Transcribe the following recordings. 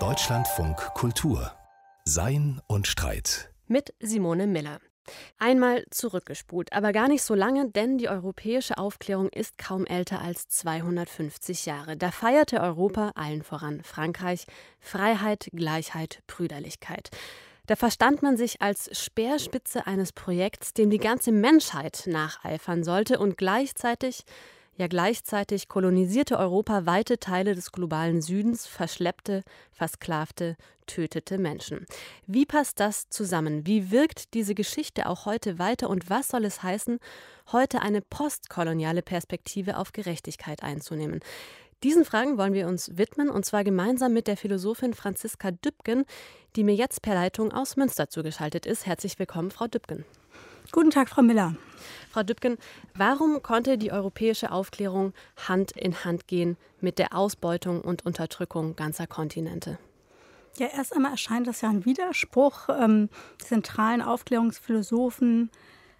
Deutschlandfunk Kultur Sein und Streit mit Simone Miller. Einmal zurückgespult, aber gar nicht so lange, denn die europäische Aufklärung ist kaum älter als 250 Jahre. Da feierte Europa, allen voran Frankreich, Freiheit, Gleichheit, Brüderlichkeit. Da verstand man sich als Speerspitze eines Projekts, dem die ganze Menschheit nacheifern sollte und gleichzeitig ja, gleichzeitig kolonisierte Europa weite Teile des globalen Südens, verschleppte, versklavte, tötete Menschen. Wie passt das zusammen? Wie wirkt diese Geschichte auch heute weiter und was soll es heißen, heute eine postkoloniale Perspektive auf Gerechtigkeit einzunehmen? Diesen Fragen wollen wir uns widmen und zwar gemeinsam mit der Philosophin Franziska Dübgen, die mir jetzt per Leitung aus Münster zugeschaltet ist. Herzlich willkommen, Frau Dübgen. Guten Tag, Frau Miller. Frau Dübken, warum konnte die europäische Aufklärung Hand in Hand gehen mit der Ausbeutung und Unterdrückung ganzer Kontinente? Ja, erst einmal erscheint das ja ein Widerspruch. Ähm, zentralen Aufklärungsphilosophen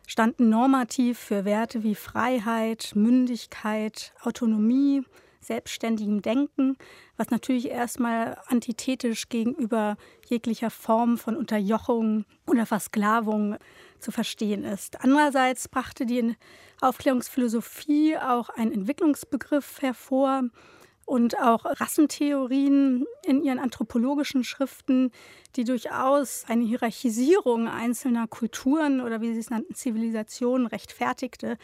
standen normativ für Werte wie Freiheit, Mündigkeit, Autonomie, selbstständigem Denken, was natürlich erstmal antithetisch gegenüber jeglicher Form von Unterjochung oder Versklavung zu verstehen ist. Andererseits brachte die Aufklärungsphilosophie auch einen Entwicklungsbegriff hervor und auch Rassentheorien in ihren anthropologischen Schriften, die durchaus eine Hierarchisierung einzelner Kulturen oder wie sie es nannten, Zivilisationen rechtfertigte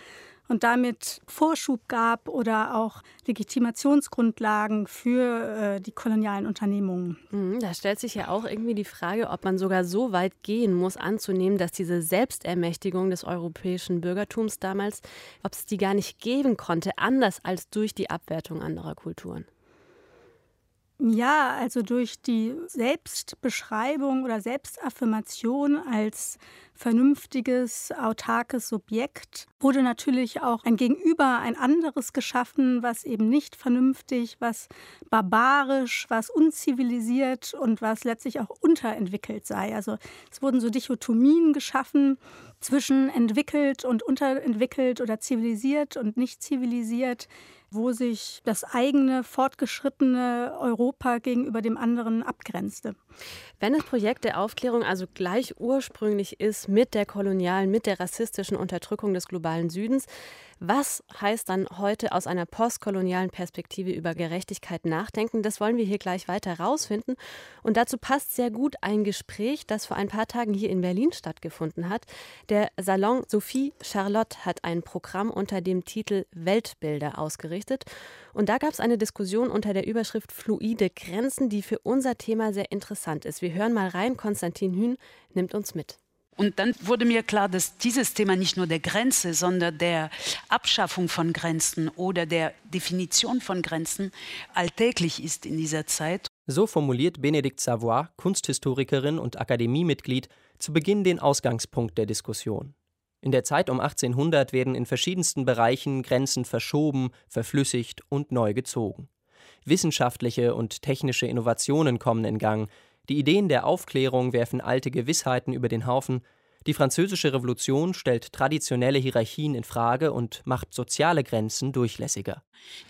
und damit Vorschub gab oder auch Legitimationsgrundlagen für äh, die kolonialen Unternehmungen. Mhm, da stellt sich ja auch irgendwie die Frage, ob man sogar so weit gehen muss, anzunehmen, dass diese Selbstermächtigung des europäischen Bürgertums damals, ob es die gar nicht geben konnte, anders als durch die Abwertung anderer Kulturen. Ja, also durch die Selbstbeschreibung oder Selbstaffirmation als vernünftiges, autarkes Subjekt wurde natürlich auch ein Gegenüber, ein anderes geschaffen, was eben nicht vernünftig, was barbarisch, was unzivilisiert und was letztlich auch unterentwickelt sei. Also es wurden so Dichotomien geschaffen zwischen entwickelt und unterentwickelt oder zivilisiert und nicht zivilisiert wo sich das eigene fortgeschrittene Europa gegenüber dem anderen abgrenzte. Wenn das Projekt der Aufklärung also gleich ursprünglich ist mit der kolonialen, mit der rassistischen Unterdrückung des globalen Südens, was heißt dann heute aus einer postkolonialen Perspektive über Gerechtigkeit nachdenken? Das wollen wir hier gleich weiter herausfinden. Und dazu passt sehr gut ein Gespräch, das vor ein paar Tagen hier in Berlin stattgefunden hat. Der Salon Sophie Charlotte hat ein Programm unter dem Titel Weltbilder ausgerichtet. Und da gab es eine Diskussion unter der Überschrift Fluide Grenzen, die für unser Thema sehr interessant ist. Wir hören mal rein. Konstantin Hühn nimmt uns mit. Und dann wurde mir klar, dass dieses Thema nicht nur der Grenze, sondern der Abschaffung von Grenzen oder der Definition von Grenzen alltäglich ist in dieser Zeit. So formuliert Benedikt Savoy, Kunsthistorikerin und Akademiemitglied, zu Beginn den Ausgangspunkt der Diskussion. In der Zeit um 1800 werden in verschiedensten Bereichen Grenzen verschoben, verflüssigt und neu gezogen. Wissenschaftliche und technische Innovationen kommen in Gang, die Ideen der Aufklärung werfen alte Gewissheiten über den Haufen, die Französische Revolution stellt traditionelle Hierarchien in Frage und macht soziale Grenzen durchlässiger.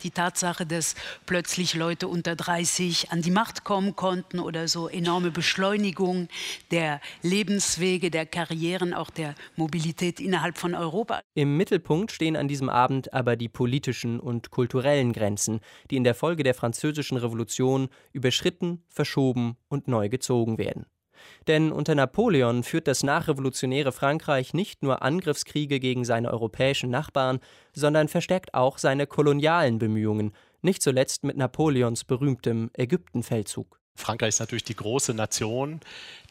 Die Tatsache, dass plötzlich Leute unter 30 an die Macht kommen konnten oder so enorme Beschleunigung der Lebenswege, der Karrieren, auch der Mobilität innerhalb von Europa. Im Mittelpunkt stehen an diesem Abend aber die politischen und kulturellen Grenzen, die in der Folge der Französischen Revolution überschritten, verschoben und neu gezogen werden. Denn unter Napoleon führt das nachrevolutionäre Frankreich nicht nur Angriffskriege gegen seine europäischen Nachbarn, sondern verstärkt auch seine kolonialen Bemühungen, nicht zuletzt mit Napoleons berühmtem Ägyptenfeldzug. Frankreich ist natürlich die große Nation,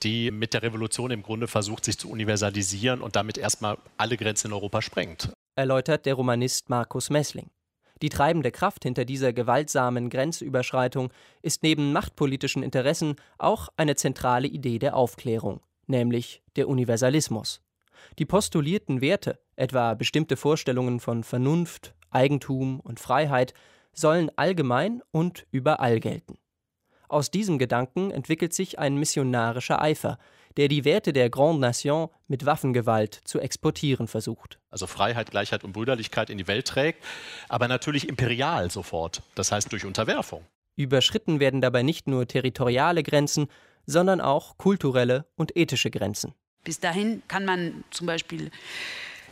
die mit der Revolution im Grunde versucht, sich zu universalisieren und damit erstmal alle Grenzen in Europa sprengt. Erläutert der Romanist Markus Messling. Die treibende Kraft hinter dieser gewaltsamen Grenzüberschreitung ist neben machtpolitischen Interessen auch eine zentrale Idee der Aufklärung, nämlich der Universalismus. Die postulierten Werte, etwa bestimmte Vorstellungen von Vernunft, Eigentum und Freiheit, sollen allgemein und überall gelten. Aus diesem Gedanken entwickelt sich ein missionarischer Eifer, der die Werte der Grande Nation mit Waffengewalt zu exportieren versucht. Also Freiheit, Gleichheit und Brüderlichkeit in die Welt trägt, aber natürlich imperial sofort, das heißt durch Unterwerfung. Überschritten werden dabei nicht nur territoriale Grenzen, sondern auch kulturelle und ethische Grenzen. Bis dahin kann man zum Beispiel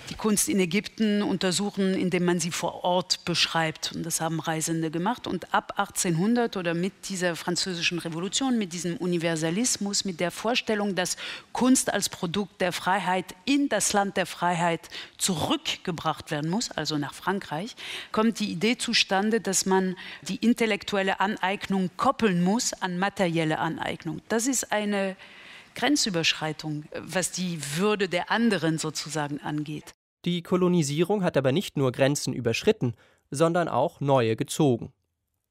die Kunst in Ägypten untersuchen, indem man sie vor Ort beschreibt. Und das haben Reisende gemacht. Und ab 1800 oder mit dieser französischen Revolution, mit diesem Universalismus, mit der Vorstellung, dass Kunst als Produkt der Freiheit in das Land der Freiheit zurückgebracht werden muss, also nach Frankreich, kommt die Idee zustande, dass man die intellektuelle Aneignung koppeln muss an materielle Aneignung. Das ist eine Grenzüberschreitung, was die Würde der anderen sozusagen angeht. Die Kolonisierung hat aber nicht nur Grenzen überschritten, sondern auch neue gezogen.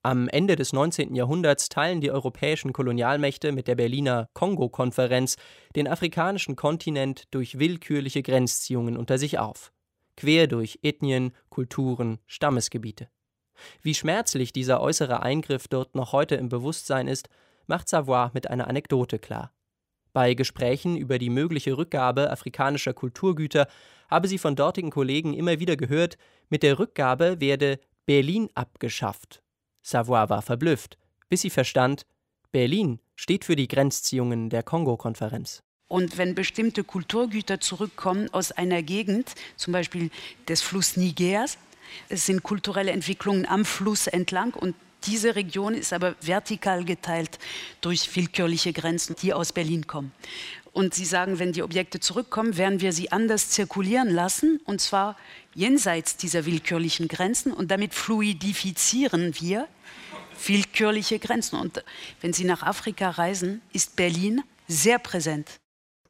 Am Ende des 19. Jahrhunderts teilen die europäischen Kolonialmächte mit der Berliner Kongo-Konferenz den afrikanischen Kontinent durch willkürliche Grenzziehungen unter sich auf, quer durch Ethnien, Kulturen, Stammesgebiete. Wie schmerzlich dieser äußere Eingriff dort noch heute im Bewusstsein ist, macht Savoy mit einer Anekdote klar. Bei Gesprächen über die mögliche Rückgabe afrikanischer Kulturgüter habe sie von dortigen Kollegen immer wieder gehört, mit der Rückgabe werde Berlin abgeschafft. Savoy war verblüfft, bis sie verstand, Berlin steht für die Grenzziehungen der Kongo-Konferenz. Und wenn bestimmte Kulturgüter zurückkommen aus einer Gegend, zum Beispiel des Fluss Nigers, es sind kulturelle Entwicklungen am Fluss entlang und diese Region ist aber vertikal geteilt durch willkürliche Grenzen, die aus Berlin kommen. Und Sie sagen, wenn die Objekte zurückkommen, werden wir sie anders zirkulieren lassen, und zwar jenseits dieser willkürlichen Grenzen. Und damit fluidifizieren wir willkürliche Grenzen. Und wenn Sie nach Afrika reisen, ist Berlin sehr präsent.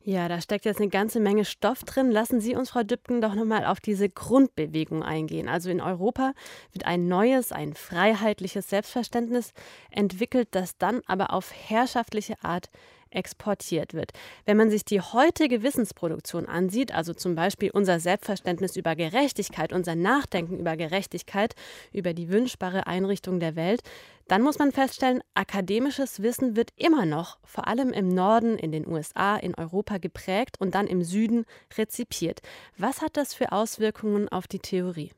Ja, da steckt jetzt eine ganze Menge Stoff drin. Lassen Sie uns, Frau Dübken, doch nochmal auf diese Grundbewegung eingehen. Also in Europa wird ein neues, ein freiheitliches Selbstverständnis entwickelt, das dann aber auf herrschaftliche Art exportiert wird. Wenn man sich die heutige Wissensproduktion ansieht, also zum Beispiel unser Selbstverständnis über Gerechtigkeit, unser Nachdenken über Gerechtigkeit, über die wünschbare Einrichtung der Welt, dann muss man feststellen, akademisches Wissen wird immer noch, vor allem im Norden, in den USA, in Europa geprägt und dann im Süden rezipiert. Was hat das für Auswirkungen auf die Theorie?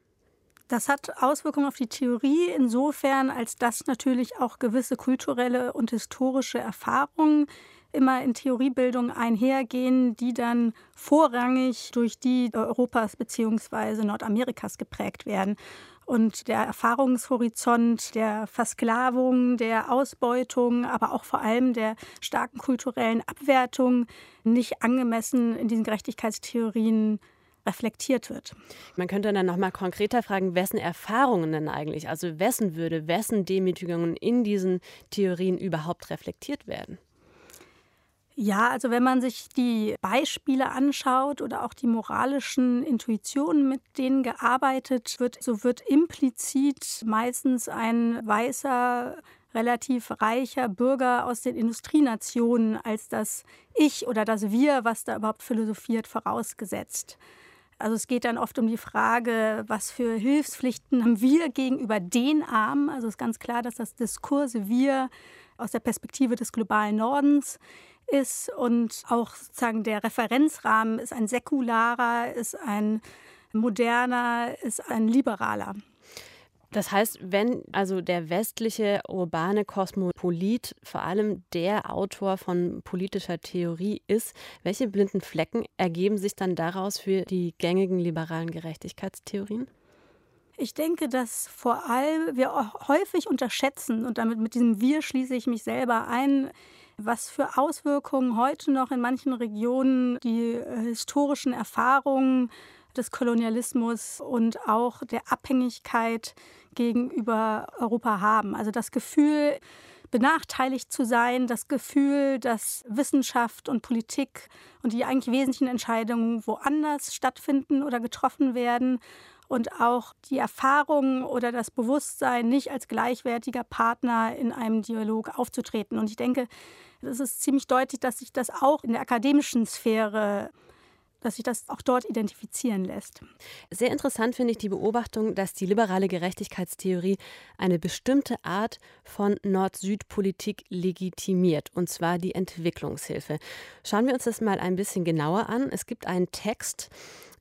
Das hat Auswirkungen auf die Theorie insofern, als dass natürlich auch gewisse kulturelle und historische Erfahrungen immer in Theoriebildung einhergehen, die dann vorrangig durch die Europas bzw. Nordamerikas geprägt werden. Und der Erfahrungshorizont der Versklavung, der Ausbeutung, aber auch vor allem der starken kulturellen Abwertung nicht angemessen in diesen Gerechtigkeitstheorien reflektiert wird. Man könnte dann noch mal konkreter fragen, wessen Erfahrungen denn eigentlich, also wessen würde, wessen Demütigungen in diesen Theorien überhaupt reflektiert werden? Ja, also wenn man sich die Beispiele anschaut oder auch die moralischen Intuitionen, mit denen gearbeitet wird, so wird implizit meistens ein weißer, relativ reicher Bürger aus den Industrienationen als das Ich oder das Wir, was da überhaupt philosophiert, vorausgesetzt. Also es geht dann oft um die Frage, was für Hilfspflichten haben wir gegenüber den Armen. Also es ist ganz klar, dass das Diskurse Wir aus der Perspektive des globalen Nordens ist und auch sozusagen der Referenzrahmen ist ein säkularer, ist ein moderner, ist ein liberaler. Das heißt, wenn also der westliche urbane Kosmopolit vor allem der Autor von politischer Theorie ist, welche blinden Flecken ergeben sich dann daraus für die gängigen liberalen Gerechtigkeitstheorien? Ich denke, dass vor allem wir häufig unterschätzen, und damit mit diesem Wir schließe ich mich selber ein, was für Auswirkungen heute noch in manchen Regionen die äh, historischen Erfahrungen des Kolonialismus und auch der Abhängigkeit gegenüber Europa haben. Also das Gefühl, benachteiligt zu sein, das Gefühl, dass Wissenschaft und Politik und die eigentlich wesentlichen Entscheidungen woanders stattfinden oder getroffen werden und auch die Erfahrung oder das Bewusstsein, nicht als gleichwertiger Partner in einem Dialog aufzutreten. Und ich denke, es ist ziemlich deutlich, dass sich das auch in der akademischen Sphäre dass sich das auch dort identifizieren lässt. Sehr interessant finde ich die Beobachtung, dass die liberale Gerechtigkeitstheorie eine bestimmte Art von Nord-Süd-Politik legitimiert, und zwar die Entwicklungshilfe. Schauen wir uns das mal ein bisschen genauer an. Es gibt einen Text,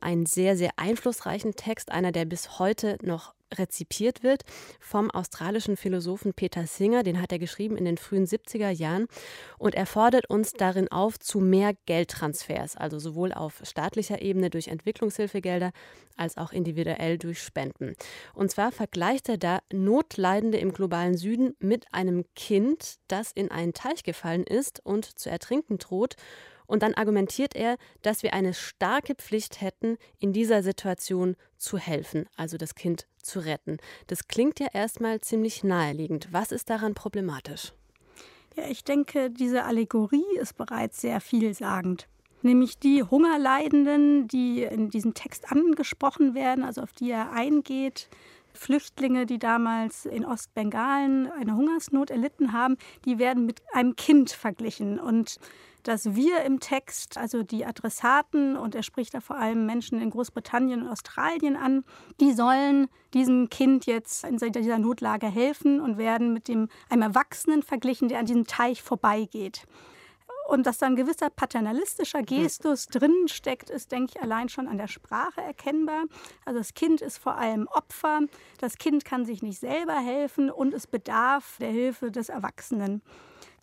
einen sehr, sehr einflussreichen Text, einer, der bis heute noch rezipiert wird vom australischen Philosophen Peter Singer. Den hat er geschrieben in den frühen 70er Jahren. Und er fordert uns darin auf zu mehr Geldtransfers, also sowohl auf staatlicher Ebene durch Entwicklungshilfegelder als auch individuell durch Spenden. Und zwar vergleicht er da Notleidende im globalen Süden mit einem Kind, das in einen Teich gefallen ist und zu ertrinken droht und dann argumentiert er, dass wir eine starke Pflicht hätten, in dieser Situation zu helfen, also das Kind zu retten. Das klingt ja erstmal ziemlich naheliegend. Was ist daran problematisch? Ja, ich denke, diese Allegorie ist bereits sehr vielsagend. Nämlich die Hungerleidenden, die in diesem Text angesprochen werden, also auf die er eingeht, Flüchtlinge, die damals in Ostbengalen eine Hungersnot erlitten haben, die werden mit einem Kind verglichen. Und dass wir im Text, also die Adressaten, und er spricht da vor allem Menschen in Großbritannien und Australien an, die sollen diesem Kind jetzt in dieser Notlage helfen und werden mit dem, einem Erwachsenen verglichen, der an diesem Teich vorbeigeht. Und dass da ein gewisser paternalistischer Gestus mhm. drin steckt, ist, denke ich, allein schon an der Sprache erkennbar. Also das Kind ist vor allem Opfer, das Kind kann sich nicht selber helfen und es bedarf der Hilfe des Erwachsenen.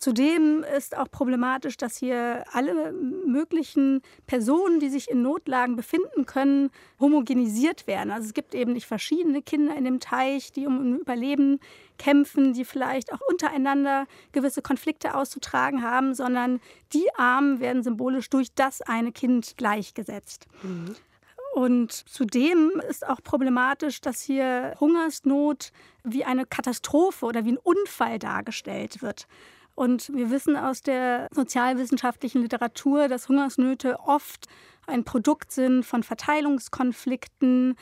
Zudem ist auch problematisch, dass hier alle möglichen Personen, die sich in Notlagen befinden können, homogenisiert werden. Also es gibt eben nicht verschiedene Kinder in dem Teich, die um Überleben kämpfen, die vielleicht auch untereinander gewisse Konflikte auszutragen haben, sondern die Armen werden symbolisch durch das eine Kind gleichgesetzt. Mhm. Und zudem ist auch problematisch, dass hier Hungersnot wie eine Katastrophe oder wie ein Unfall dargestellt wird. Und wir wissen aus der sozialwissenschaftlichen Literatur, dass Hungersnöte oft ein Produkt sind von Verteilungskonflikten,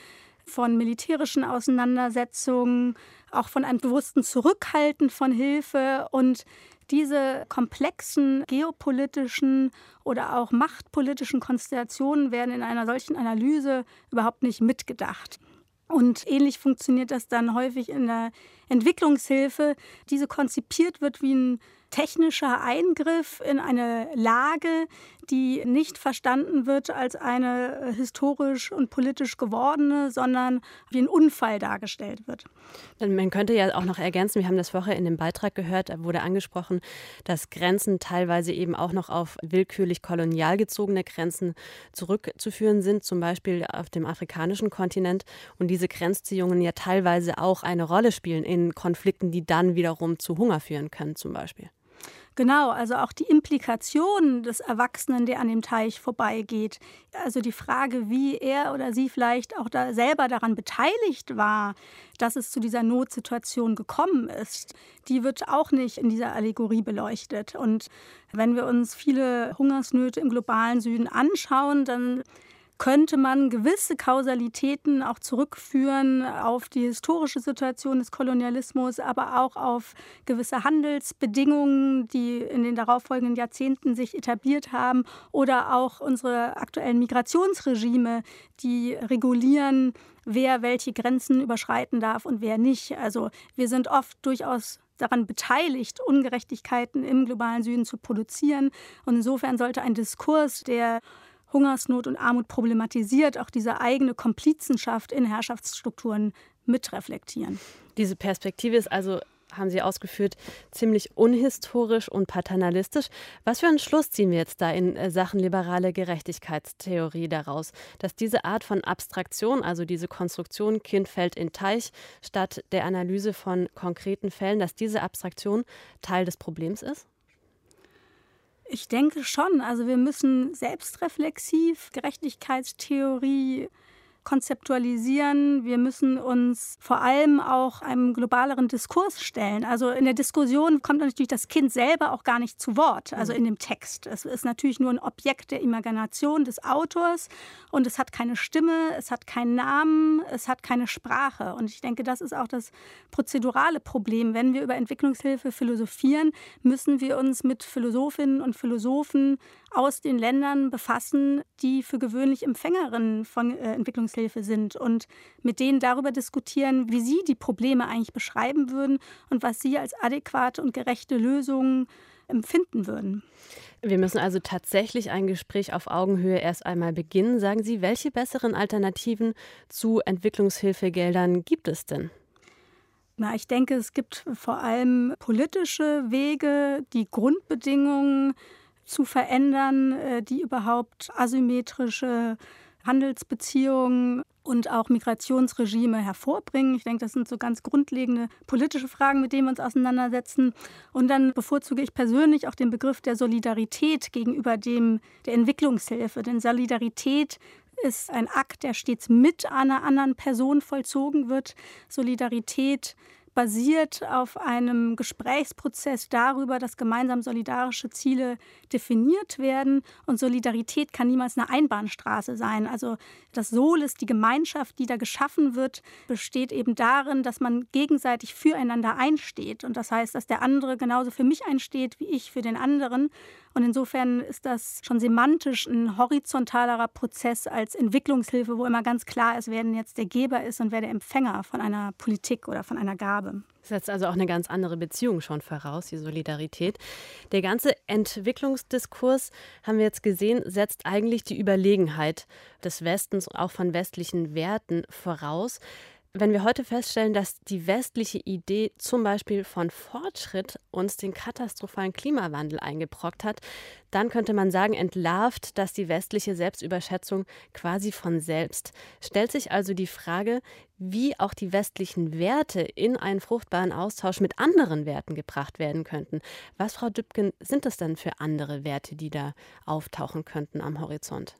von militärischen Auseinandersetzungen, auch von einem bewussten Zurückhalten von Hilfe. Und diese komplexen geopolitischen oder auch machtpolitischen Konstellationen werden in einer solchen Analyse überhaupt nicht mitgedacht. Und ähnlich funktioniert das dann häufig in der Entwicklungshilfe. Diese konzipiert wird wie ein technischer Eingriff in eine Lage, die nicht verstanden wird als eine historisch und politisch gewordene, sondern wie ein Unfall dargestellt wird. Man könnte ja auch noch ergänzen, wir haben das vorher in dem Beitrag gehört, da wurde angesprochen, dass Grenzen teilweise eben auch noch auf willkürlich kolonial gezogene Grenzen zurückzuführen sind, zum Beispiel auf dem afrikanischen Kontinent und diese Grenzziehungen ja teilweise auch eine Rolle spielen in Konflikten, die dann wiederum zu Hunger führen können zum Beispiel. Genau, also auch die Implikation des Erwachsenen, der an dem Teich vorbeigeht. Also die Frage, wie er oder sie vielleicht auch da selber daran beteiligt war, dass es zu dieser Notsituation gekommen ist, die wird auch nicht in dieser Allegorie beleuchtet. Und wenn wir uns viele Hungersnöte im globalen Süden anschauen, dann könnte man gewisse Kausalitäten auch zurückführen auf die historische Situation des Kolonialismus, aber auch auf gewisse Handelsbedingungen, die in den darauffolgenden Jahrzehnten sich etabliert haben oder auch unsere aktuellen Migrationsregime, die regulieren, wer welche Grenzen überschreiten darf und wer nicht. Also wir sind oft durchaus daran beteiligt, Ungerechtigkeiten im globalen Süden zu produzieren. Und insofern sollte ein Diskurs, der Hungersnot und Armut problematisiert, auch diese eigene Komplizenschaft in Herrschaftsstrukturen mitreflektieren. Diese Perspektive ist also haben Sie ausgeführt, ziemlich unhistorisch und paternalistisch. Was für einen Schluss ziehen wir jetzt da in äh, Sachen liberale Gerechtigkeitstheorie daraus, dass diese Art von Abstraktion, also diese Konstruktion Kind fällt in Teich, statt der Analyse von konkreten Fällen, dass diese Abstraktion Teil des Problems ist? Ich denke schon. Also wir müssen selbstreflexiv Gerechtigkeitstheorie konzeptualisieren. Wir müssen uns vor allem auch einem globaleren Diskurs stellen. Also in der Diskussion kommt natürlich das Kind selber auch gar nicht zu Wort, also mhm. in dem Text. Es ist natürlich nur ein Objekt der Imagination des Autors und es hat keine Stimme, es hat keinen Namen, es hat keine Sprache. Und ich denke, das ist auch das prozedurale Problem. Wenn wir über Entwicklungshilfe philosophieren, müssen wir uns mit Philosophinnen und Philosophen aus den Ländern befassen, die für gewöhnlich Empfängerinnen von äh, Entwicklungshilfe Entwicklungshilfe sind und mit denen darüber diskutieren, wie sie die Probleme eigentlich beschreiben würden und was sie als adäquate und gerechte Lösungen empfinden würden. Wir müssen also tatsächlich ein Gespräch auf Augenhöhe erst einmal beginnen. Sagen Sie, welche besseren Alternativen zu Entwicklungshilfegeldern gibt es denn? Na, ich denke, es gibt vor allem politische Wege, die Grundbedingungen zu verändern, äh, die überhaupt asymmetrische Handelsbeziehungen und auch Migrationsregime hervorbringen. Ich denke, das sind so ganz grundlegende politische Fragen, mit denen wir uns auseinandersetzen. Und dann bevorzuge ich persönlich auch den Begriff der Solidarität gegenüber dem der Entwicklungshilfe. Denn Solidarität ist ein Akt, der stets mit einer anderen Person vollzogen wird. Solidarität basiert auf einem Gesprächsprozess darüber, dass gemeinsam solidarische Ziele definiert werden. Und Solidarität kann niemals eine Einbahnstraße sein. Also das Solis, die Gemeinschaft, die da geschaffen wird, besteht eben darin, dass man gegenseitig füreinander einsteht. Und das heißt, dass der andere genauso für mich einsteht wie ich für den anderen. Und insofern ist das schon semantisch ein horizontalerer Prozess als Entwicklungshilfe, wo immer ganz klar ist, wer denn jetzt der Geber ist und wer der Empfänger von einer Politik oder von einer Gabe. Das setzt also auch eine ganz andere Beziehung schon voraus, die Solidarität. Der ganze Entwicklungsdiskurs, haben wir jetzt gesehen, setzt eigentlich die Überlegenheit des Westens, auch von westlichen Werten voraus. Wenn wir heute feststellen, dass die westliche Idee zum Beispiel von Fortschritt uns den katastrophalen Klimawandel eingebrockt hat, dann könnte man sagen, entlarvt das die westliche Selbstüberschätzung quasi von selbst. Stellt sich also die Frage, wie auch die westlichen Werte in einen fruchtbaren Austausch mit anderen Werten gebracht werden könnten. Was, Frau Dübken, sind das denn für andere Werte, die da auftauchen könnten am Horizont?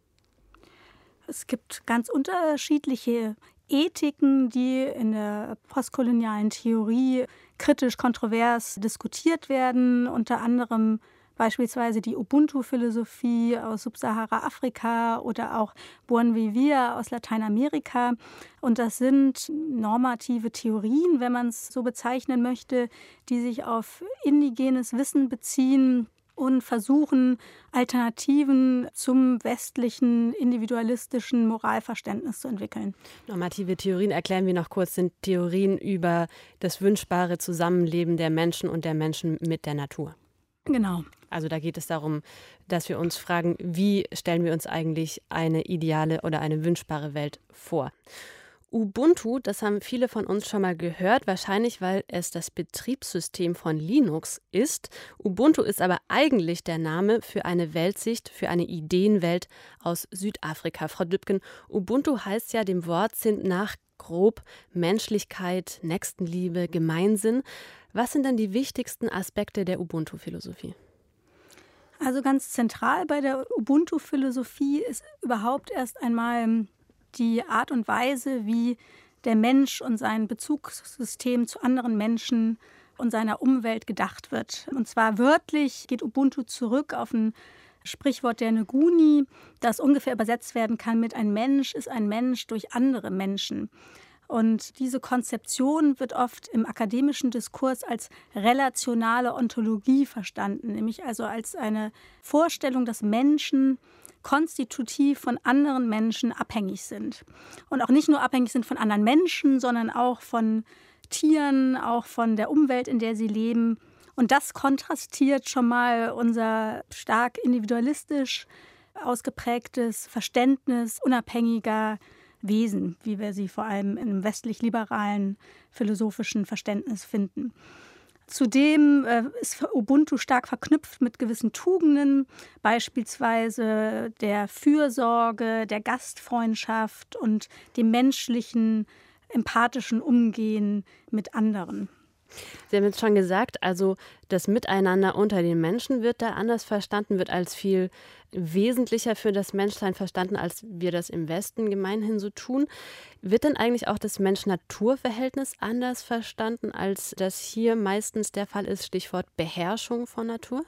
Es gibt ganz unterschiedliche Ethiken, die in der postkolonialen Theorie kritisch kontrovers diskutiert werden, unter anderem beispielsweise die Ubuntu-Philosophie aus Subsahara-Afrika oder auch Buen Vivir aus Lateinamerika. Und das sind normative Theorien, wenn man es so bezeichnen möchte, die sich auf indigenes Wissen beziehen, und versuchen, Alternativen zum westlichen individualistischen Moralverständnis zu entwickeln. Normative Theorien, erklären wir noch kurz, sind Theorien über das wünschbare Zusammenleben der Menschen und der Menschen mit der Natur. Genau. Also da geht es darum, dass wir uns fragen, wie stellen wir uns eigentlich eine ideale oder eine wünschbare Welt vor. Ubuntu, das haben viele von uns schon mal gehört, wahrscheinlich weil es das Betriebssystem von Linux ist. Ubuntu ist aber eigentlich der Name für eine Weltsicht, für eine Ideenwelt aus Südafrika. Frau Dübken, Ubuntu heißt ja dem Wortsinn nach grob Menschlichkeit, Nächstenliebe, Gemeinsinn. Was sind denn die wichtigsten Aspekte der Ubuntu-Philosophie? Also ganz zentral bei der Ubuntu-Philosophie ist überhaupt erst einmal die Art und Weise, wie der Mensch und sein Bezugssystem zu anderen Menschen und seiner Umwelt gedacht wird. Und zwar wörtlich geht Ubuntu zurück auf ein Sprichwort der Neguni, das ungefähr übersetzt werden kann mit ein Mensch ist ein Mensch durch andere Menschen. Und diese Konzeption wird oft im akademischen Diskurs als relationale Ontologie verstanden, nämlich also als eine Vorstellung, dass Menschen konstitutiv von anderen Menschen abhängig sind. Und auch nicht nur abhängig sind von anderen Menschen, sondern auch von Tieren, auch von der Umwelt, in der sie leben. Und das kontrastiert schon mal unser stark individualistisch ausgeprägtes Verständnis unabhängiger Wesen, wie wir sie vor allem im westlich-liberalen philosophischen Verständnis finden. Zudem äh, ist Ubuntu stark verknüpft mit gewissen Tugenden, beispielsweise der Fürsorge, der Gastfreundschaft und dem menschlichen, empathischen Umgehen mit anderen. Sie haben jetzt schon gesagt, also das Miteinander unter den Menschen wird da anders verstanden, wird als viel wesentlicher für das Menschsein verstanden, als wir das im Westen gemeinhin so tun. Wird denn eigentlich auch das Mensch-Natur-Verhältnis anders verstanden, als das hier meistens der Fall ist? Stichwort Beherrschung von Natur?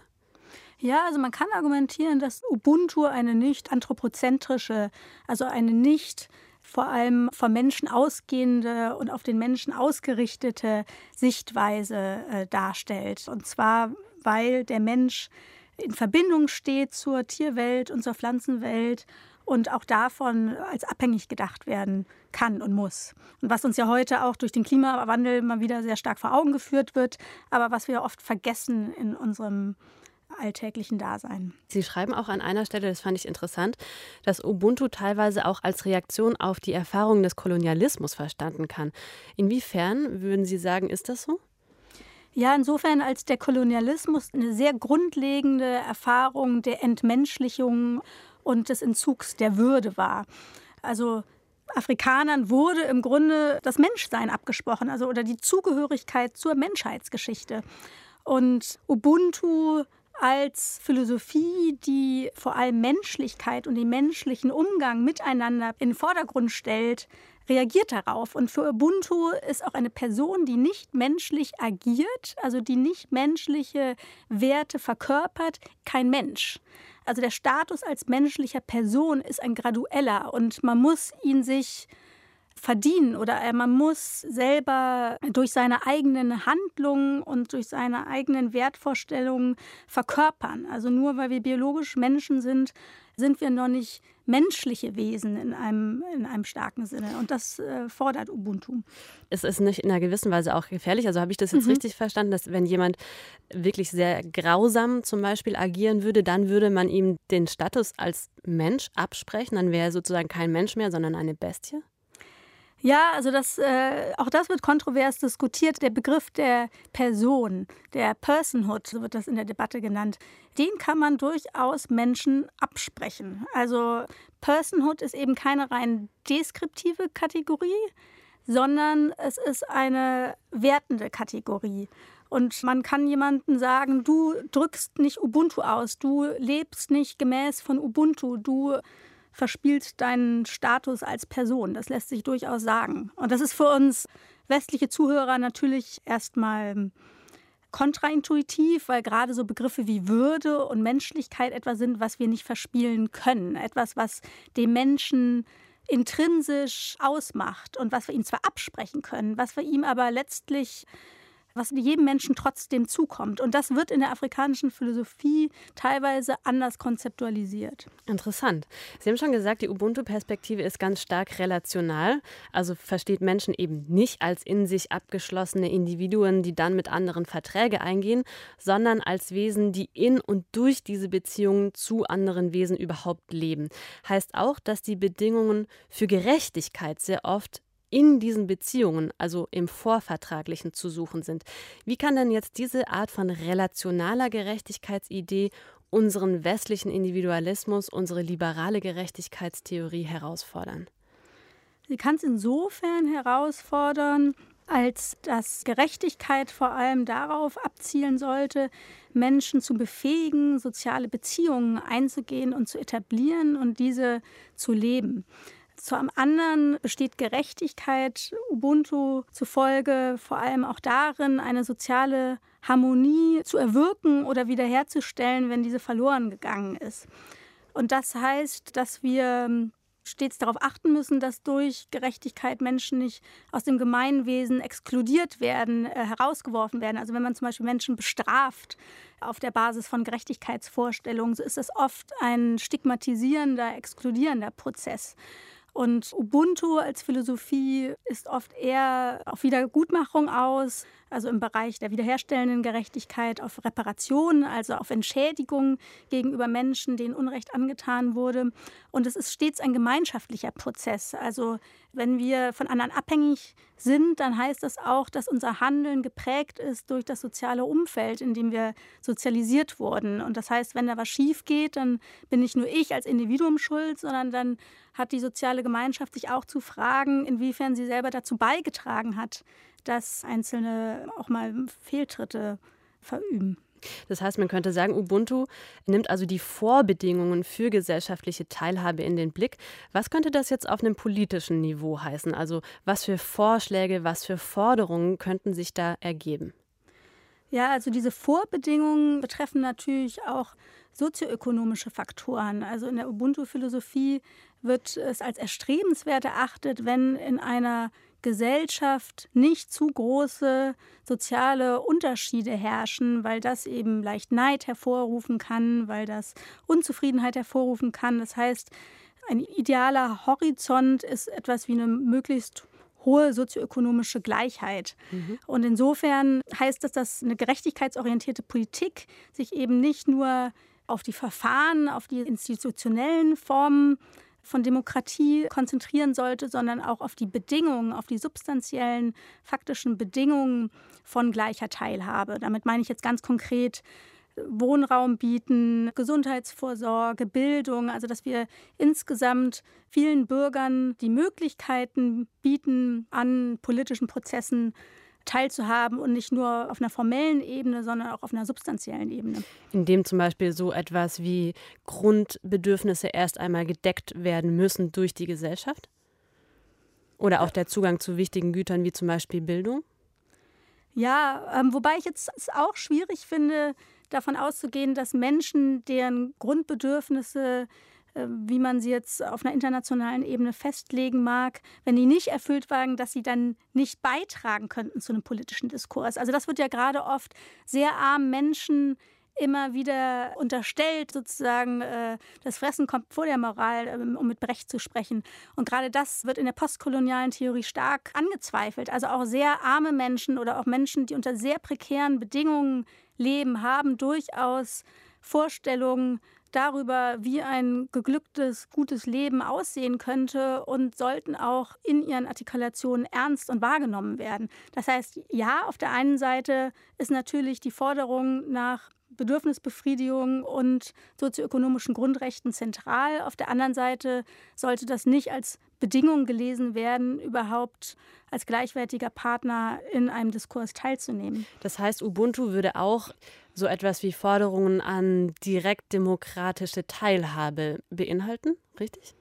Ja, also man kann argumentieren, dass Ubuntu eine nicht anthropozentrische, also eine nicht vor allem vom Menschen ausgehende und auf den Menschen ausgerichtete Sichtweise äh, darstellt. Und zwar, weil der Mensch in Verbindung steht zur Tierwelt und zur Pflanzenwelt und auch davon als abhängig gedacht werden kann und muss. Und was uns ja heute auch durch den Klimawandel mal wieder sehr stark vor Augen geführt wird, aber was wir oft vergessen in unserem alltäglichen Dasein. Sie schreiben auch an einer Stelle, das fand ich interessant, dass Ubuntu teilweise auch als Reaktion auf die Erfahrungen des Kolonialismus verstanden kann. Inwiefern würden Sie sagen, ist das so? Ja, insofern als der Kolonialismus eine sehr grundlegende Erfahrung der Entmenschlichung und des Entzugs der Würde war. Also Afrikanern wurde im Grunde das Menschsein abgesprochen, also oder die Zugehörigkeit zur Menschheitsgeschichte. Und Ubuntu als Philosophie, die vor allem Menschlichkeit und den menschlichen Umgang miteinander in den Vordergrund stellt, reagiert darauf. Und für Ubuntu ist auch eine Person, die nicht menschlich agiert, also die nicht menschliche Werte verkörpert, kein Mensch. Also der Status als menschlicher Person ist ein gradueller und man muss ihn sich verdienen oder man muss selber durch seine eigenen Handlungen und durch seine eigenen Wertvorstellungen verkörpern. Also nur weil wir biologisch Menschen sind, sind wir noch nicht menschliche Wesen in einem, in einem starken Sinne. Und das äh, fordert Ubuntu. Es ist nicht in einer gewissen Weise auch gefährlich. Also habe ich das jetzt mhm. richtig verstanden, dass wenn jemand wirklich sehr grausam zum Beispiel agieren würde, dann würde man ihm den Status als Mensch absprechen. Dann wäre er sozusagen kein Mensch mehr, sondern eine Bestie? Ja, also das, äh, auch das wird kontrovers diskutiert. Der Begriff der Person, der Personhood, so wird das in der Debatte genannt, den kann man durchaus Menschen absprechen. Also Personhood ist eben keine rein deskriptive Kategorie, sondern es ist eine wertende Kategorie. Und man kann jemandem sagen, du drückst nicht Ubuntu aus, du lebst nicht gemäß von Ubuntu, du verspielt deinen Status als Person. Das lässt sich durchaus sagen. Und das ist für uns westliche Zuhörer natürlich erstmal kontraintuitiv, weil gerade so Begriffe wie Würde und Menschlichkeit etwas sind, was wir nicht verspielen können. Etwas, was dem Menschen intrinsisch ausmacht und was wir ihm zwar absprechen können, was wir ihm aber letztlich was jedem Menschen trotzdem zukommt. Und das wird in der afrikanischen Philosophie teilweise anders konzeptualisiert. Interessant. Sie haben schon gesagt, die Ubuntu-Perspektive ist ganz stark relational, also versteht Menschen eben nicht als in sich abgeschlossene Individuen, die dann mit anderen Verträge eingehen, sondern als Wesen, die in und durch diese Beziehungen zu anderen Wesen überhaupt leben. Heißt auch, dass die Bedingungen für Gerechtigkeit sehr oft in diesen Beziehungen, also im Vorvertraglichen, zu suchen sind. Wie kann denn jetzt diese Art von relationaler Gerechtigkeitsidee unseren westlichen Individualismus, unsere liberale Gerechtigkeitstheorie herausfordern? Sie kann es insofern herausfordern, als dass Gerechtigkeit vor allem darauf abzielen sollte, Menschen zu befähigen, soziale Beziehungen einzugehen und zu etablieren und diese zu leben. Zum anderen besteht Gerechtigkeit Ubuntu zufolge vor allem auch darin, eine soziale Harmonie zu erwirken oder wiederherzustellen, wenn diese verloren gegangen ist. Und das heißt, dass wir stets darauf achten müssen, dass durch Gerechtigkeit Menschen nicht aus dem Gemeinwesen exkludiert werden, äh, herausgeworfen werden. Also wenn man zum Beispiel Menschen bestraft auf der Basis von Gerechtigkeitsvorstellungen, so ist das oft ein stigmatisierender, exkludierender Prozess. Und Ubuntu als Philosophie ist oft eher auf Wiedergutmachung aus, also im Bereich der wiederherstellenden Gerechtigkeit, auf Reparation, also auf Entschädigung gegenüber Menschen, denen Unrecht angetan wurde. Und es ist stets ein gemeinschaftlicher Prozess. Also wenn wir von anderen abhängig sind, dann heißt das auch, dass unser Handeln geprägt ist durch das soziale Umfeld, in dem wir sozialisiert wurden. Und das heißt, wenn da was schief geht, dann bin nicht nur ich als Individuum schuld, sondern dann hat die soziale Gemeinschaft sich auch zu fragen, inwiefern sie selber dazu beigetragen hat, dass Einzelne auch mal Fehltritte verüben. Das heißt, man könnte sagen, Ubuntu nimmt also die Vorbedingungen für gesellschaftliche Teilhabe in den Blick. Was könnte das jetzt auf einem politischen Niveau heißen? Also was für Vorschläge, was für Forderungen könnten sich da ergeben? Ja, also diese Vorbedingungen betreffen natürlich auch sozioökonomische Faktoren. Also in der Ubuntu-Philosophie wird es als erstrebenswert erachtet, wenn in einer Gesellschaft nicht zu große soziale Unterschiede herrschen, weil das eben leicht Neid hervorrufen kann, weil das Unzufriedenheit hervorrufen kann. Das heißt, ein idealer Horizont ist etwas wie eine möglichst hohe sozioökonomische Gleichheit. Mhm. Und insofern heißt das, dass eine gerechtigkeitsorientierte Politik sich eben nicht nur auf die Verfahren, auf die institutionellen Formen von Demokratie konzentrieren sollte, sondern auch auf die Bedingungen, auf die substanziellen, faktischen Bedingungen von gleicher Teilhabe. Damit meine ich jetzt ganz konkret Wohnraum bieten, Gesundheitsvorsorge, Bildung, also dass wir insgesamt vielen Bürgern die Möglichkeiten bieten, an politischen Prozessen teilzuhaben und nicht nur auf einer formellen Ebene, sondern auch auf einer substanziellen Ebene. Indem zum Beispiel so etwas wie Grundbedürfnisse erst einmal gedeckt werden müssen durch die Gesellschaft? Oder auch der Zugang zu wichtigen Gütern wie zum Beispiel Bildung? Ja, ähm, wobei ich jetzt es auch schwierig finde, davon auszugehen, dass Menschen, deren Grundbedürfnisse wie man sie jetzt auf einer internationalen Ebene festlegen mag, wenn die nicht erfüllt waren, dass sie dann nicht beitragen könnten zu einem politischen Diskurs. Also das wird ja gerade oft sehr armen Menschen immer wieder unterstellt, sozusagen, äh, das Fressen kommt vor der Moral, ähm, um mit Brecht zu sprechen. Und gerade das wird in der postkolonialen Theorie stark angezweifelt. Also auch sehr arme Menschen oder auch Menschen, die unter sehr prekären Bedingungen leben, haben durchaus Vorstellungen darüber, wie ein geglücktes, gutes Leben aussehen könnte und sollten auch in ihren Artikulationen ernst und wahrgenommen werden. Das heißt, ja, auf der einen Seite ist natürlich die Forderung nach Bedürfnisbefriedigung und sozioökonomischen Grundrechten zentral. Auf der anderen Seite sollte das nicht als Bedingung gelesen werden, überhaupt als gleichwertiger Partner in einem Diskurs teilzunehmen. Das heißt, Ubuntu würde auch so etwas wie Forderungen an direktdemokratische Teilhabe beinhalten, richtig?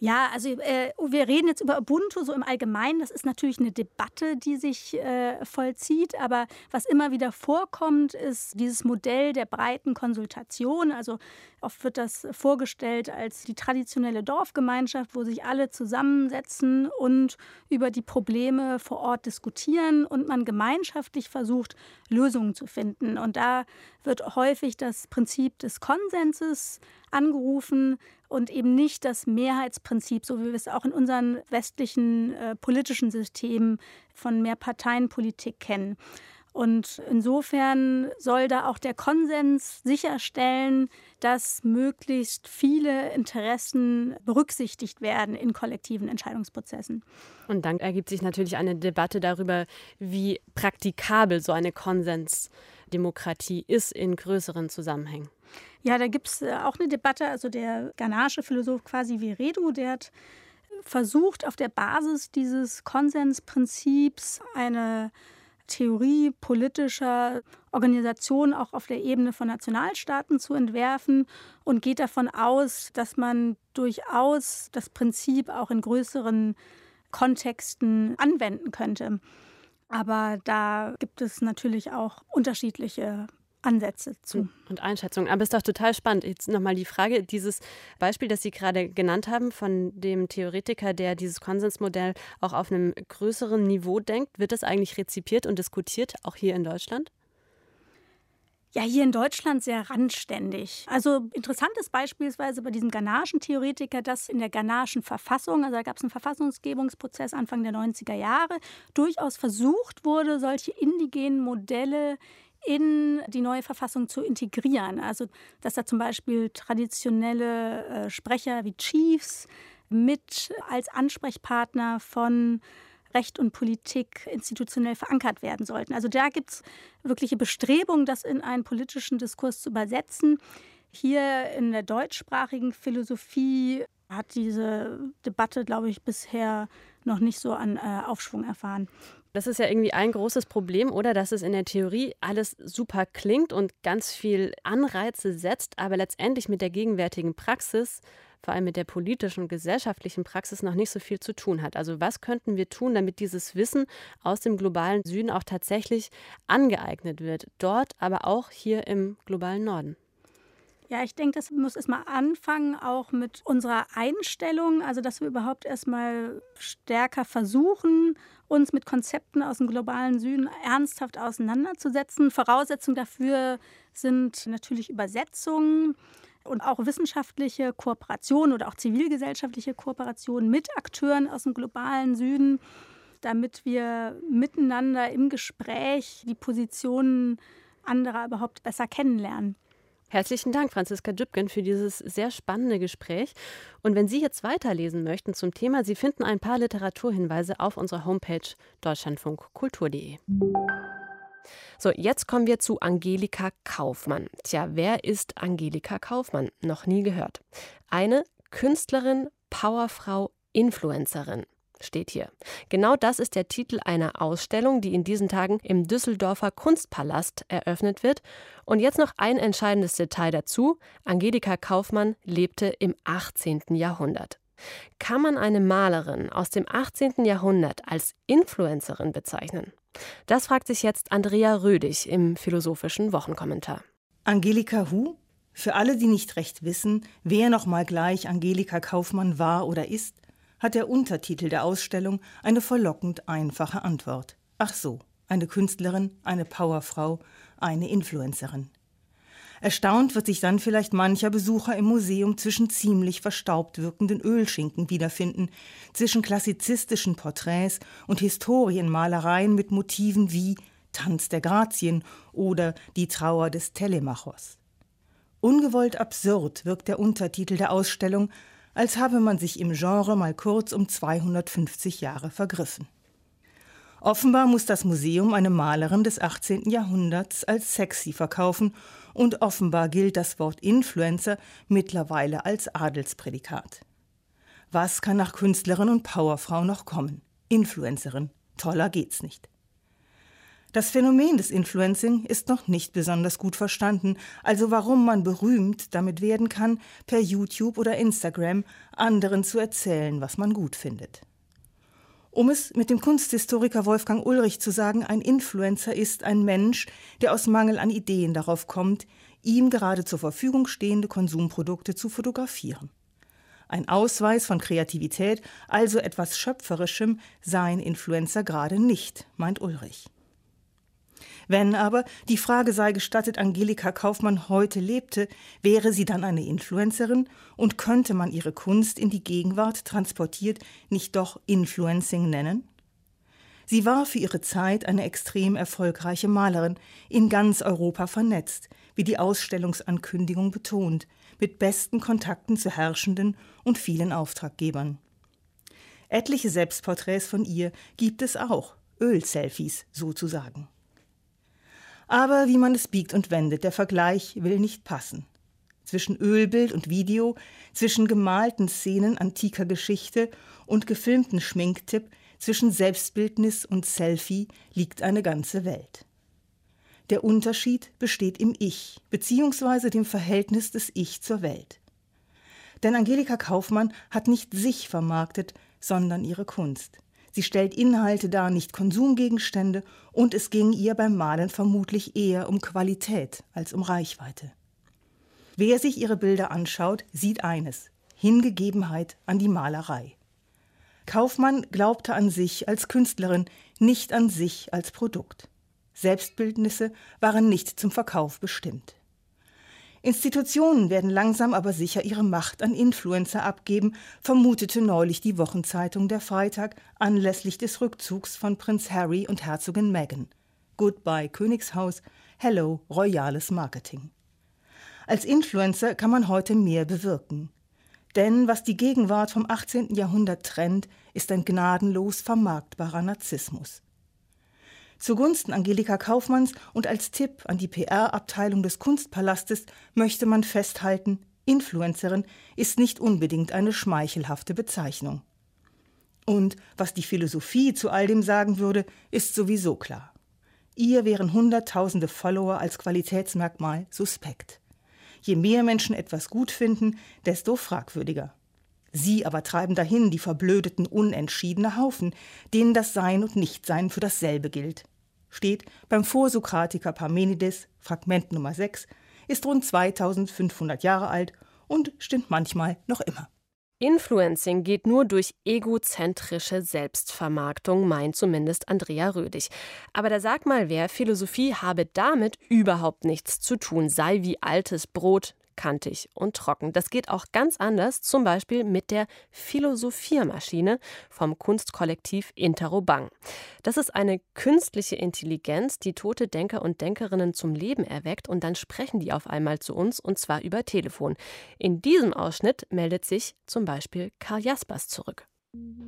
Ja, also äh, wir reden jetzt über Ubuntu so im Allgemeinen. Das ist natürlich eine Debatte, die sich äh, vollzieht. Aber was immer wieder vorkommt, ist dieses Modell der breiten Konsultation. Also oft wird das vorgestellt als die traditionelle Dorfgemeinschaft, wo sich alle zusammensetzen und über die Probleme vor Ort diskutieren und man gemeinschaftlich versucht, Lösungen zu finden. Und da wird häufig das Prinzip des Konsenses angerufen und eben nicht das Mehrheitsprinzip, so wie wir es auch in unseren westlichen äh, politischen Systemen von Mehrparteienpolitik kennen. Und insofern soll da auch der Konsens sicherstellen, dass möglichst viele Interessen berücksichtigt werden in kollektiven Entscheidungsprozessen. Und dann ergibt sich natürlich eine Debatte darüber, wie praktikabel so eine Konsensdemokratie ist in größeren Zusammenhängen. Ja, da gibt es äh, auch eine Debatte. Also der ghanaische Philosoph quasi Viredu, der hat versucht, auf der Basis dieses Konsensprinzips eine Theorie politischer Organisation auch auf der Ebene von Nationalstaaten zu entwerfen und geht davon aus, dass man durchaus das Prinzip auch in größeren Kontexten anwenden könnte. Aber da gibt es natürlich auch unterschiedliche Ansätze zu. Und Einschätzungen. Aber es ist doch total spannend. Jetzt nochmal die Frage, dieses Beispiel, das Sie gerade genannt haben, von dem Theoretiker, der dieses Konsensmodell auch auf einem größeren Niveau denkt, wird das eigentlich rezipiert und diskutiert, auch hier in Deutschland? Ja, hier in Deutschland sehr randständig. Also interessant ist beispielsweise bei diesem ghanaischen Theoretiker, dass in der ghanaischen Verfassung, also da gab es einen Verfassungsgebungsprozess Anfang der 90er Jahre, durchaus versucht wurde, solche indigenen Modelle in die neue Verfassung zu integrieren. Also, dass da zum Beispiel traditionelle äh, Sprecher wie Chiefs mit als Ansprechpartner von Recht und Politik institutionell verankert werden sollten. Also da gibt es wirkliche Bestrebungen, das in einen politischen Diskurs zu übersetzen. Hier in der deutschsprachigen Philosophie hat diese Debatte, glaube ich, bisher noch nicht so an äh, Aufschwung erfahren. Das ist ja irgendwie ein großes Problem, oder? Dass es in der Theorie alles super klingt und ganz viel Anreize setzt, aber letztendlich mit der gegenwärtigen Praxis, vor allem mit der politischen und gesellschaftlichen Praxis, noch nicht so viel zu tun hat. Also was könnten wir tun, damit dieses Wissen aus dem globalen Süden auch tatsächlich angeeignet wird? Dort, aber auch hier im globalen Norden. Ja, ich denke, das muss erstmal anfangen, auch mit unserer Einstellung, also dass wir überhaupt erstmal stärker versuchen, uns mit Konzepten aus dem globalen Süden ernsthaft auseinanderzusetzen. Voraussetzung dafür sind natürlich Übersetzungen und auch wissenschaftliche Kooperationen oder auch zivilgesellschaftliche Kooperationen mit Akteuren aus dem globalen Süden, damit wir miteinander im Gespräch die Positionen anderer überhaupt besser kennenlernen. Herzlichen Dank, Franziska Dübgen, für dieses sehr spannende Gespräch. Und wenn Sie jetzt weiterlesen möchten zum Thema, Sie finden ein paar Literaturhinweise auf unserer Homepage deutschlandfunkkultur.de. So, jetzt kommen wir zu Angelika Kaufmann. Tja, wer ist Angelika Kaufmann? Noch nie gehört. Eine Künstlerin, Powerfrau, Influencerin steht hier. Genau das ist der Titel einer Ausstellung, die in diesen Tagen im Düsseldorfer Kunstpalast eröffnet wird. Und jetzt noch ein entscheidendes Detail dazu. Angelika Kaufmann lebte im 18. Jahrhundert. Kann man eine Malerin aus dem 18. Jahrhundert als Influencerin bezeichnen? Das fragt sich jetzt Andrea Rödig im philosophischen Wochenkommentar. Angelika Hu? Für alle, die nicht recht wissen, wer noch mal gleich Angelika Kaufmann war oder ist, hat der Untertitel der Ausstellung eine verlockend einfache Antwort. Ach so, eine Künstlerin, eine Powerfrau, eine Influencerin. Erstaunt wird sich dann vielleicht mancher Besucher im Museum zwischen ziemlich verstaubt wirkenden Ölschinken wiederfinden, zwischen klassizistischen Porträts und Historienmalereien mit Motiven wie Tanz der Grazien oder Die Trauer des Telemachos. Ungewollt absurd wirkt der Untertitel der Ausstellung, als habe man sich im Genre mal kurz um 250 Jahre vergriffen. Offenbar muss das Museum eine Malerin des 18. Jahrhunderts als sexy verkaufen und offenbar gilt das Wort Influencer mittlerweile als Adelsprädikat. Was kann nach Künstlerin und Powerfrau noch kommen? Influencerin. Toller geht's nicht. Das Phänomen des Influencing ist noch nicht besonders gut verstanden, also warum man berühmt damit werden kann, per YouTube oder Instagram anderen zu erzählen, was man gut findet. Um es mit dem Kunsthistoriker Wolfgang Ulrich zu sagen, ein Influencer ist ein Mensch, der aus Mangel an Ideen darauf kommt, ihm gerade zur Verfügung stehende Konsumprodukte zu fotografieren. Ein Ausweis von Kreativität, also etwas Schöpferischem, seien Influencer gerade nicht, meint Ulrich. Wenn aber, die Frage sei gestattet, Angelika Kaufmann heute lebte, wäre sie dann eine Influencerin und könnte man ihre Kunst in die Gegenwart transportiert nicht doch Influencing nennen? Sie war für ihre Zeit eine extrem erfolgreiche Malerin, in ganz Europa vernetzt, wie die Ausstellungsankündigung betont, mit besten Kontakten zu Herrschenden und vielen Auftraggebern. Etliche Selbstporträts von ihr gibt es auch, Ölselfies sozusagen. Aber wie man es biegt und wendet, der Vergleich will nicht passen. Zwischen Ölbild und Video, zwischen gemalten Szenen antiker Geschichte und gefilmten Schminktipp, zwischen Selbstbildnis und Selfie liegt eine ganze Welt. Der Unterschied besteht im Ich, beziehungsweise dem Verhältnis des Ich zur Welt. Denn Angelika Kaufmann hat nicht sich vermarktet, sondern ihre Kunst. Sie stellt Inhalte dar, nicht Konsumgegenstände, und es ging ihr beim Malen vermutlich eher um Qualität als um Reichweite. Wer sich ihre Bilder anschaut, sieht eines Hingegebenheit an die Malerei. Kaufmann glaubte an sich als Künstlerin, nicht an sich als Produkt. Selbstbildnisse waren nicht zum Verkauf bestimmt. Institutionen werden langsam aber sicher ihre Macht an Influencer abgeben, vermutete neulich die Wochenzeitung Der Freitag anlässlich des Rückzugs von Prinz Harry und Herzogin Meghan. Goodbye Königshaus, hello royales Marketing. Als Influencer kann man heute mehr bewirken. Denn was die Gegenwart vom 18. Jahrhundert trennt, ist ein gnadenlos vermarktbarer Narzissmus. Zugunsten Angelika Kaufmanns und als Tipp an die PR-Abteilung des Kunstpalastes möchte man festhalten, Influencerin ist nicht unbedingt eine schmeichelhafte Bezeichnung. Und was die Philosophie zu all dem sagen würde, ist sowieso klar. Ihr wären Hunderttausende Follower als Qualitätsmerkmal suspekt. Je mehr Menschen etwas gut finden, desto fragwürdiger. Sie aber treiben dahin die verblödeten, unentschiedene Haufen, denen das Sein und Nichtsein für dasselbe gilt. Steht beim Vorsokratiker Parmenides, Fragment Nummer 6, ist rund 2500 Jahre alt und stimmt manchmal noch immer. Influencing geht nur durch egozentrische Selbstvermarktung, meint zumindest Andrea Rödig. Aber da sag mal wer, Philosophie habe damit überhaupt nichts zu tun, sei wie altes Brot, kantig und trocken. Das geht auch ganz anders, zum Beispiel mit der Philosophiermaschine vom Kunstkollektiv Interrobang. Das ist eine künstliche Intelligenz, die tote Denker und Denkerinnen zum Leben erweckt und dann sprechen die auf einmal zu uns und zwar über Telefon. In diesem Ausschnitt meldet sich zum Beispiel Karl Jaspers zurück.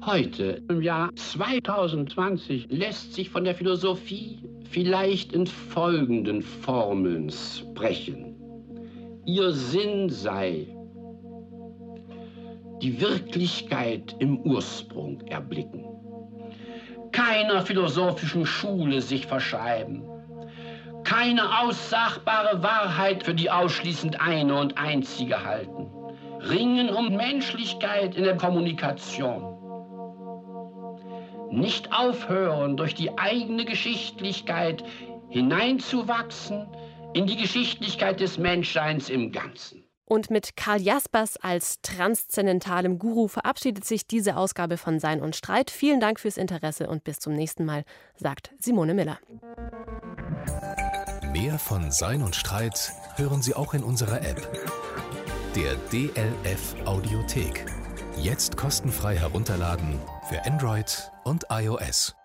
Heute, im Jahr 2020, lässt sich von der Philosophie vielleicht in folgenden Formeln sprechen. Ihr Sinn sei. Die Wirklichkeit im Ursprung erblicken, keiner philosophischen Schule sich verschreiben, keine aussagbare Wahrheit für die ausschließend eine und einzige halten, ringen um Menschlichkeit in der Kommunikation, nicht aufhören, durch die eigene Geschichtlichkeit hineinzuwachsen in die Geschichtlichkeit des Menschseins im Ganzen. Und mit Karl Jaspers als transzendentalem Guru verabschiedet sich diese Ausgabe von Sein und Streit. Vielen Dank fürs Interesse und bis zum nächsten Mal, sagt Simone Miller. Mehr von Sein und Streit hören Sie auch in unserer App, der DLF Audiothek. Jetzt kostenfrei herunterladen für Android und iOS.